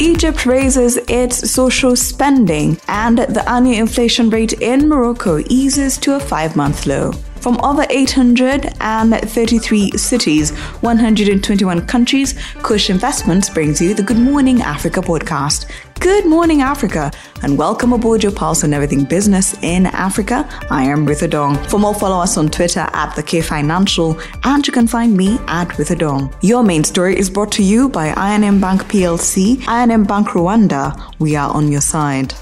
Egypt raises its social spending, and the annual inflation rate in Morocco eases to a five month low. From over 833 cities, 121 countries, Kush Investments brings you the Good Morning Africa podcast. Good morning, Africa, and welcome aboard your pulse on everything business in Africa. I am Ritha Dong. For more, follow us on Twitter at the K Financial, and you can find me at Ritha Dong. Your main story is brought to you by I&M Bank PLC, I&M Bank Rwanda. We are on your side.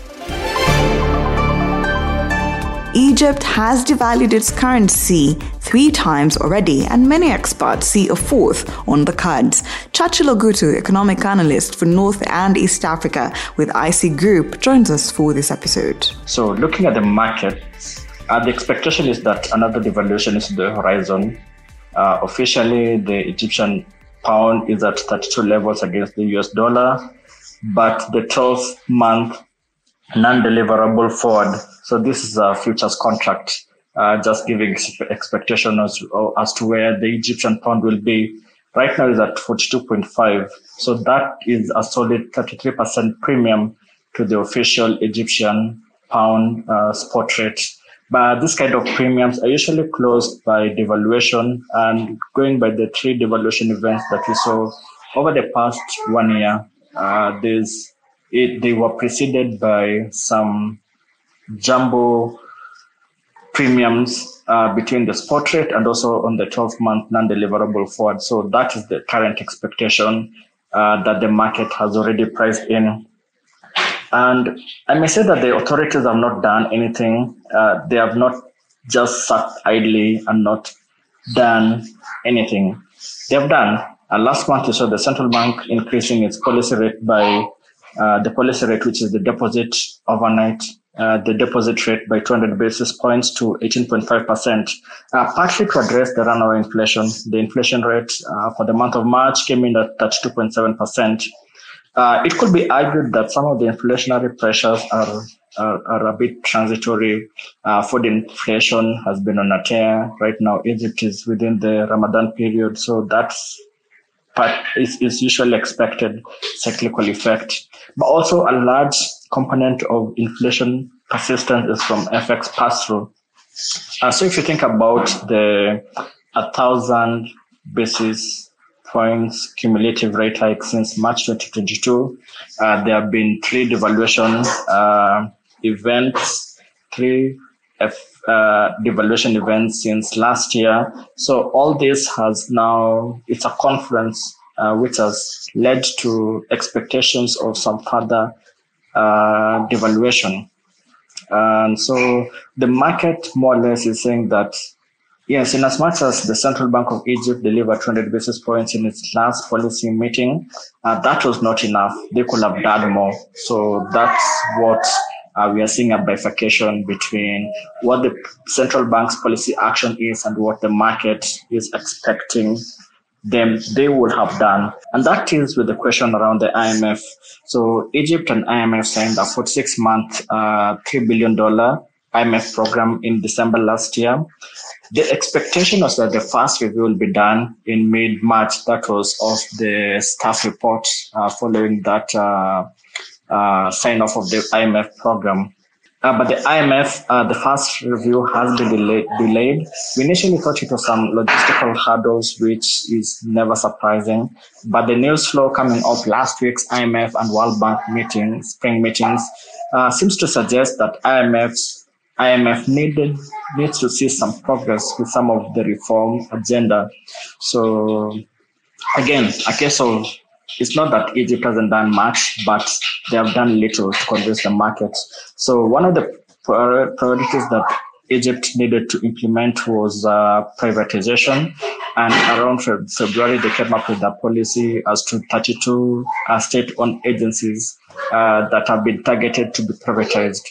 Egypt has devalued its currency three times already, and many experts see a fourth on the cards. Churchill Oguttu, economic analyst for North and East Africa with IC Group, joins us for this episode. So, looking at the market, uh, the expectation is that another devaluation is the horizon. Uh, officially, the Egyptian pound is at 32 levels against the US dollar, but the 12 month non-deliverable forward. So this is a futures contract, uh, just giving expectation as, as to where the Egyptian pound will be. Right now is at 42.5. So that is a solid 33% premium to the official Egyptian pound uh, spot rate. But this kind of premiums are usually closed by devaluation and going by the three devaluation events that we saw over the past one year. Uh, there's it, they were preceded by some jumbo premiums uh, between the spot rate and also on the 12 month non deliverable forward. So that is the current expectation uh, that the market has already priced in. And I may say that the authorities have not done anything. Uh, they have not just sat idly and not done anything. They have done. Last month, you saw the central bank increasing its policy rate by uh, the policy rate, which is the deposit overnight, uh, the deposit rate by 200 basis points to 18.5%, uh, partly to address the runaway inflation. The inflation rate uh, for the month of March came in at 32.7%. Uh, it could be argued that some of the inflationary pressures are are, are a bit transitory. Uh, food inflation has been on a tear. Right now, Egypt is within the Ramadan period, so that's but is, is usually expected cyclical effect. But also a large component of inflation persistence is from FX pass-through. Uh, so if you think about the a thousand basis points cumulative rate hike since March 2022, uh, there have been three devaluation uh, events, three F, uh, devaluation events since last year. So all this has now, it's a conference uh, which has led to expectations of some further uh, devaluation. And so the market more or less is saying that Yes, in as much as the Central Bank of Egypt delivered 200 basis points in its last policy meeting, uh, that was not enough. They could have done more. So that's what uh, we are seeing a bifurcation between what the central bank's policy action is and what the market is expecting them they would have done. And that deals with the question around the IMF. So Egypt and IMF signed a 46 month, uh, $3 billion IMF program in December last year. The expectation was that the first review will be done in mid March. That was of the staff report uh, following that uh, uh, sign off of the IMF program. Uh, but the IMF, uh, the first review has been delay- delayed. We initially thought it was some logistical hurdles, which is never surprising. But the news flow coming off last week's IMF and World Bank meetings, spring meetings, uh, seems to suggest that IMF's IMF needed needs to see some progress with some of the reform agenda. So again, a case of it's not that Egypt hasn't done much, but they have done little to convince the markets. So one of the priorities that Egypt needed to implement was uh, privatization. And around February, they came up with a policy as to 32 uh, state-owned agencies uh, that have been targeted to be privatized.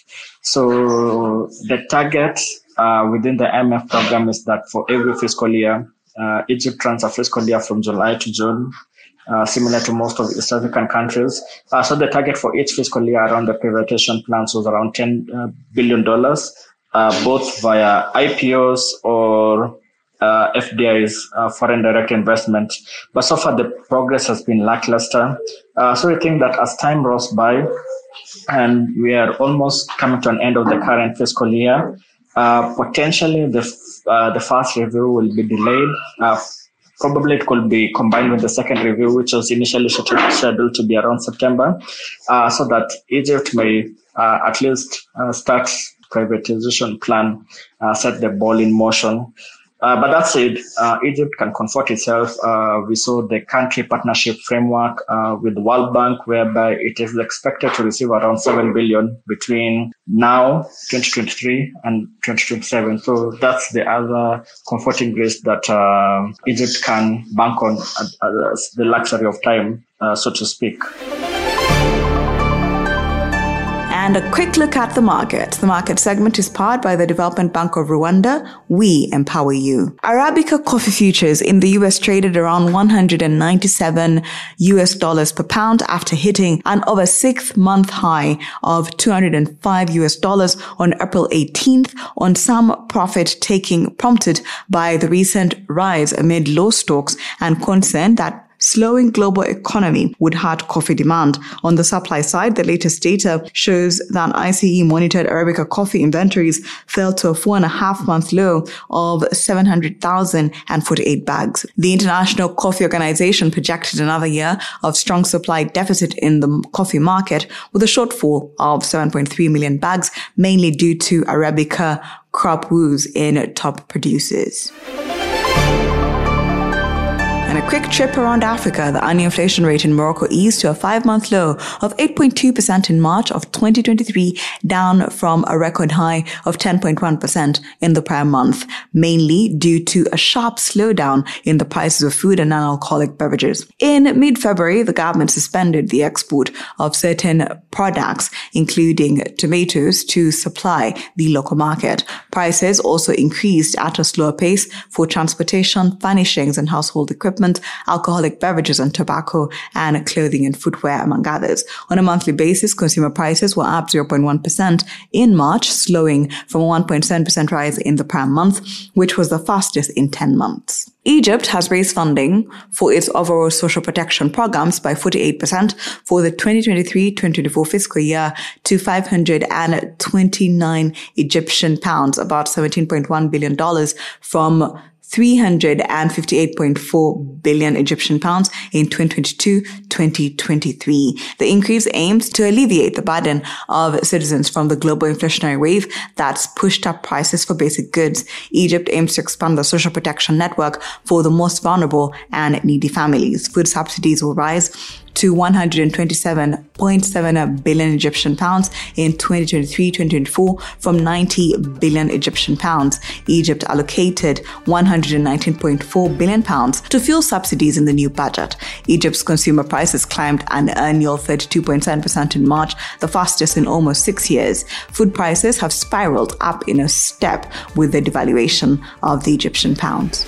So the target uh, within the IMF program is that for every fiscal year, uh, Egypt runs a fiscal year from July to June uh, similar to most of East African countries. Uh, so the target for each fiscal year around the privatization plans was around $10 uh, billion, uh, both via IPOs or uh, FDIs, uh, foreign direct investment. But so far, the progress has been lackluster. Uh, so we think that as time rolls by, and we are almost coming to an end of the current fiscal year, uh, potentially the uh, the first review will be delayed. Uh, probably it could be combined with the second review, which was initially scheduled to be around September, uh, so that Egypt may uh, at least uh, start privatization plan, set the ball in motion. Uh, but that said, uh, Egypt can comfort itself. Uh, we saw the country partnership framework uh, with the World Bank, whereby it is expected to receive around 7 billion between now, 2023, and 2027. So that's the other comforting grace that uh, Egypt can bank on as the luxury of time, uh, so to speak. And a quick look at the market. The market segment is powered by the Development Bank of Rwanda. We empower you. Arabica coffee futures in the US traded around 197 US dollars per pound after hitting an over six month high of 205 US dollars on April 18th on some profit taking prompted by the recent rise amid low stocks and concern that slowing global economy would hurt coffee demand. On the supply side, the latest data shows that ICE monitored Arabica coffee inventories fell to a four and a half month low of 700,048 bags. The International Coffee Organization projected another year of strong supply deficit in the coffee market with a shortfall of 7.3 million bags, mainly due to Arabica crop woes in top producers. Quick trip around Africa, the annual inflation rate in Morocco eased to a five month low of 8.2% in March of 2023, down from a record high of 10.1% in the prior month, mainly due to a sharp slowdown in the prices of food and non-alcoholic beverages. In mid-February, the government suspended the export of certain products, including tomatoes, to supply the local market. Prices also increased at a slower pace for transportation, furnishings, and household equipment alcoholic beverages and tobacco, and clothing and footwear, among others. On a monthly basis, consumer prices were up 0.1% in March, slowing from a 1.7% rise in the prior month, which was the fastest in 10 months. Egypt has raised funding for its overall social protection programs by 48% for the 2023-2024 fiscal year to 529 Egyptian pounds, about $17.1 billion from 358.4 billion Egyptian pounds in 2022-2023. The increase aims to alleviate the burden of citizens from the global inflationary wave that's pushed up prices for basic goods. Egypt aims to expand the social protection network for the most vulnerable and needy families. Food subsidies will rise to 127.7 billion Egyptian pounds in 2023-2024 from 90 billion Egyptian pounds. Egypt allocated 119.4 billion pounds to fuel subsidies in the new budget. Egypt's consumer prices climbed an annual 32.7% in March, the fastest in almost six years. Food prices have spiraled up in a step with the devaluation of the Egyptian pound.